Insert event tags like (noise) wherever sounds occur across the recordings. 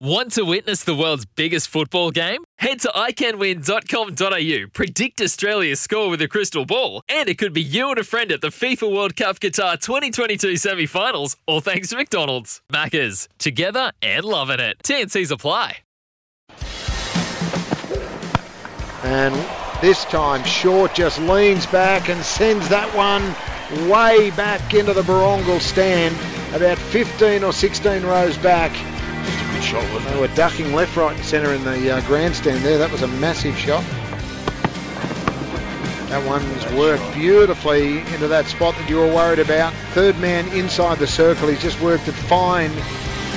Want to witness the world's biggest football game? Head to iCanWin.com.au, predict Australia's score with a crystal ball, and it could be you and a friend at the FIFA World Cup Qatar 2022 semi finals, all thanks to McDonald's. Maccas, together and loving it. TNC's apply. And this time, Short just leans back and sends that one way back into the Brewongle stand, about 15 or 16 rows back. Just a good shot, wasn't They were ducking left, right, and centre in the uh, grandstand there. That was a massive shot. That one's worked beautifully into that spot that you were worried about. Third man inside the circle. He's just worked it fine.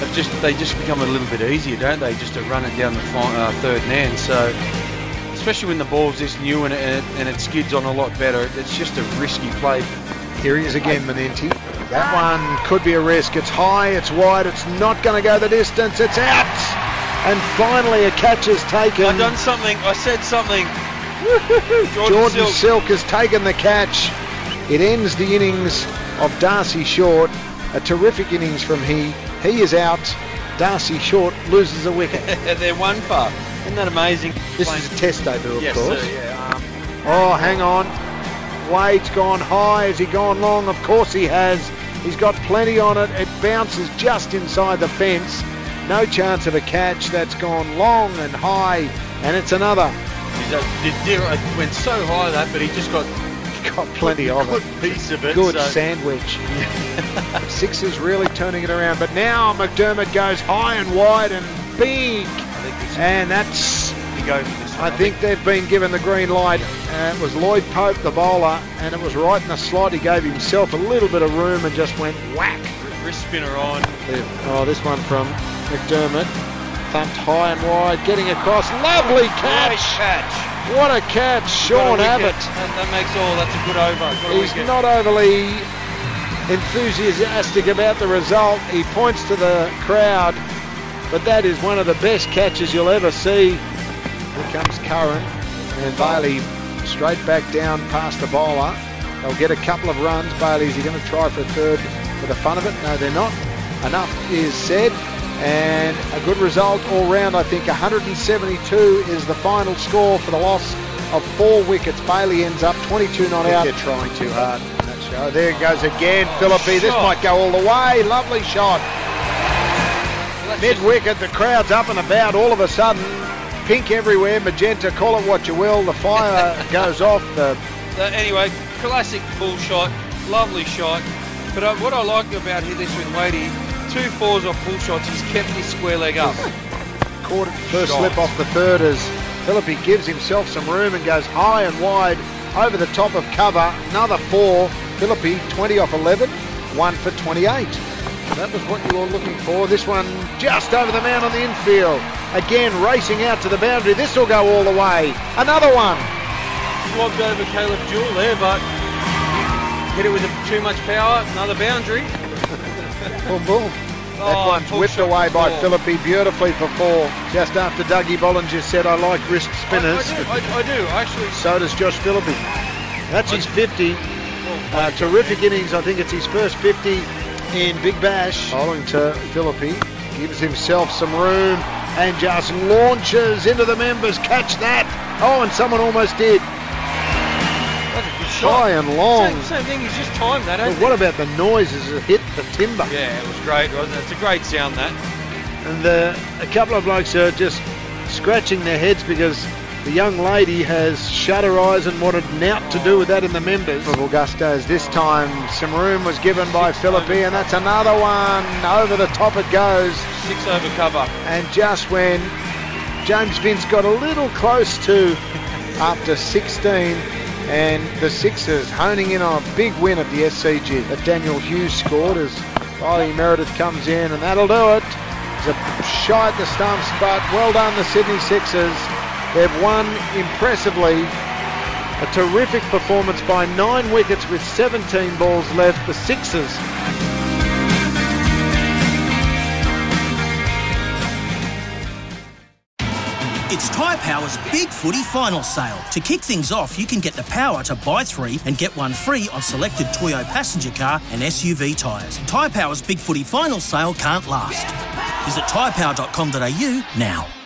They just they just become a little bit easier, don't they? Just to run it down the uh, third man. So especially when the ball's this new and it, and it skids on a lot better, it's just a risky play. Here he is again, Manenti. That one could be a risk. It's high, it's wide, it's not going to go the distance. It's out. And finally, a catch is taken. I've done something. I said something. (laughs) Jordan, Jordan Silk. Silk. has taken the catch. It ends the innings of Darcy Short. A terrific innings from he. He is out. Darcy Short loses a wicket. (laughs) They're one for. Isn't that amazing? This is a test debut, of yes, course. sir, yeah. Um, Oh, hang on. Wade's gone high. Has he gone long? Of course he has. He's got plenty on it. It bounces just inside the fence. No chance of a catch. That's gone long and high. And it's another. he's a, the deer- it went so high that, but he just got (laughs) Got plenty of good it. piece of it. Good so- sandwich. (laughs) Sixers really turning it around. But now McDermott goes high and wide and big. I think this And that's go for this. I one. think they've been given the green light. Uh, it was Lloyd Pope, the bowler, and it was right in the slot. He gave himself a little bit of room and just went whack. wrist spinner on. Oh, this one from McDermott. Thumped high and wide, getting across. Lovely catch. catch. What a catch, Sean a Abbott. That, that makes all. That's a good over. A He's wicket. not overly enthusiastic about the result. He points to the crowd, but that is one of the best catches you'll ever see. Comes Curran and Bailey straight back down past the bowler. They'll get a couple of runs. Bailey's he going to try for a third for the fun of it? No, they're not. Enough is said. And a good result all round, I think. 172 is the final score for the loss of four wickets. Bailey ends up 22 not out. They're trying too hard that show. There it goes again, oh, Philippe. This shot. might go all the way. Lovely shot. Mid wicket, the crowd's up and about all of a sudden. Pink everywhere, magenta, call it what you will. The fire (laughs) goes off. The Uh, anyway, classic pull shot, lovely shot. But uh, what I like about this with Wadey, two fours off pull shots, he's kept his square leg up. (laughs) caught it first Shot. slip off the third as Philippe gives himself some room and goes high and wide over the top of cover. Another four. Philippe 20 off 11, one for 28. That was what you were looking for. This one just over the mound on the infield. Again, racing out to the boundary. This will go all the way. Another one. Lobbed over Caleb Jewell there, but hit it with too much power. Another boundary. (laughs) Boom, boom. That Oh, one's whipped away by four. Philippe beautifully for four. Just after Dougie Bollinger said, I like wrist I, I spinners. do, I, I do, actually. So does Josh Philippe. That's his 50. Uh, terrific innings. I think it's his first 50 in Big Bash. Bowling to Philippe. Gives himself some room and just launches into the members. Catch that. Oh, and someone almost did. That's a good shot. High and long. Same, same thing, he's just timed that, But what about the noise as it hit the timber? Yeah, it was great, wasn't it? It's a great sound, that. And the, a couple of blokes are just scratching their heads because the young lady has shut her eyes and wanted nought to do with that in the members. Of Augustas this time, some room was given by Six Philippe, and that's another one. Over the top it goes. Six over cover. And just when James Vince got a little close to (laughs) after 16, and the Sixers honing in on a big win at the SCG that Daniel Hughes scored as Riley Meredith comes in, and that'll do it. It's a shy at the stumps, but well done the Sydney Sixers. They've won impressively. A terrific performance by nine wickets with 17 balls left. The Sixers It's Tyre Power's Big Footy Final Sale. To kick things off, you can get the power to buy three and get one free on selected Toyo passenger car and SUV tyres. Tyre Power's Big Footy Final Sale can't last. Visit tyrepower.com.au now.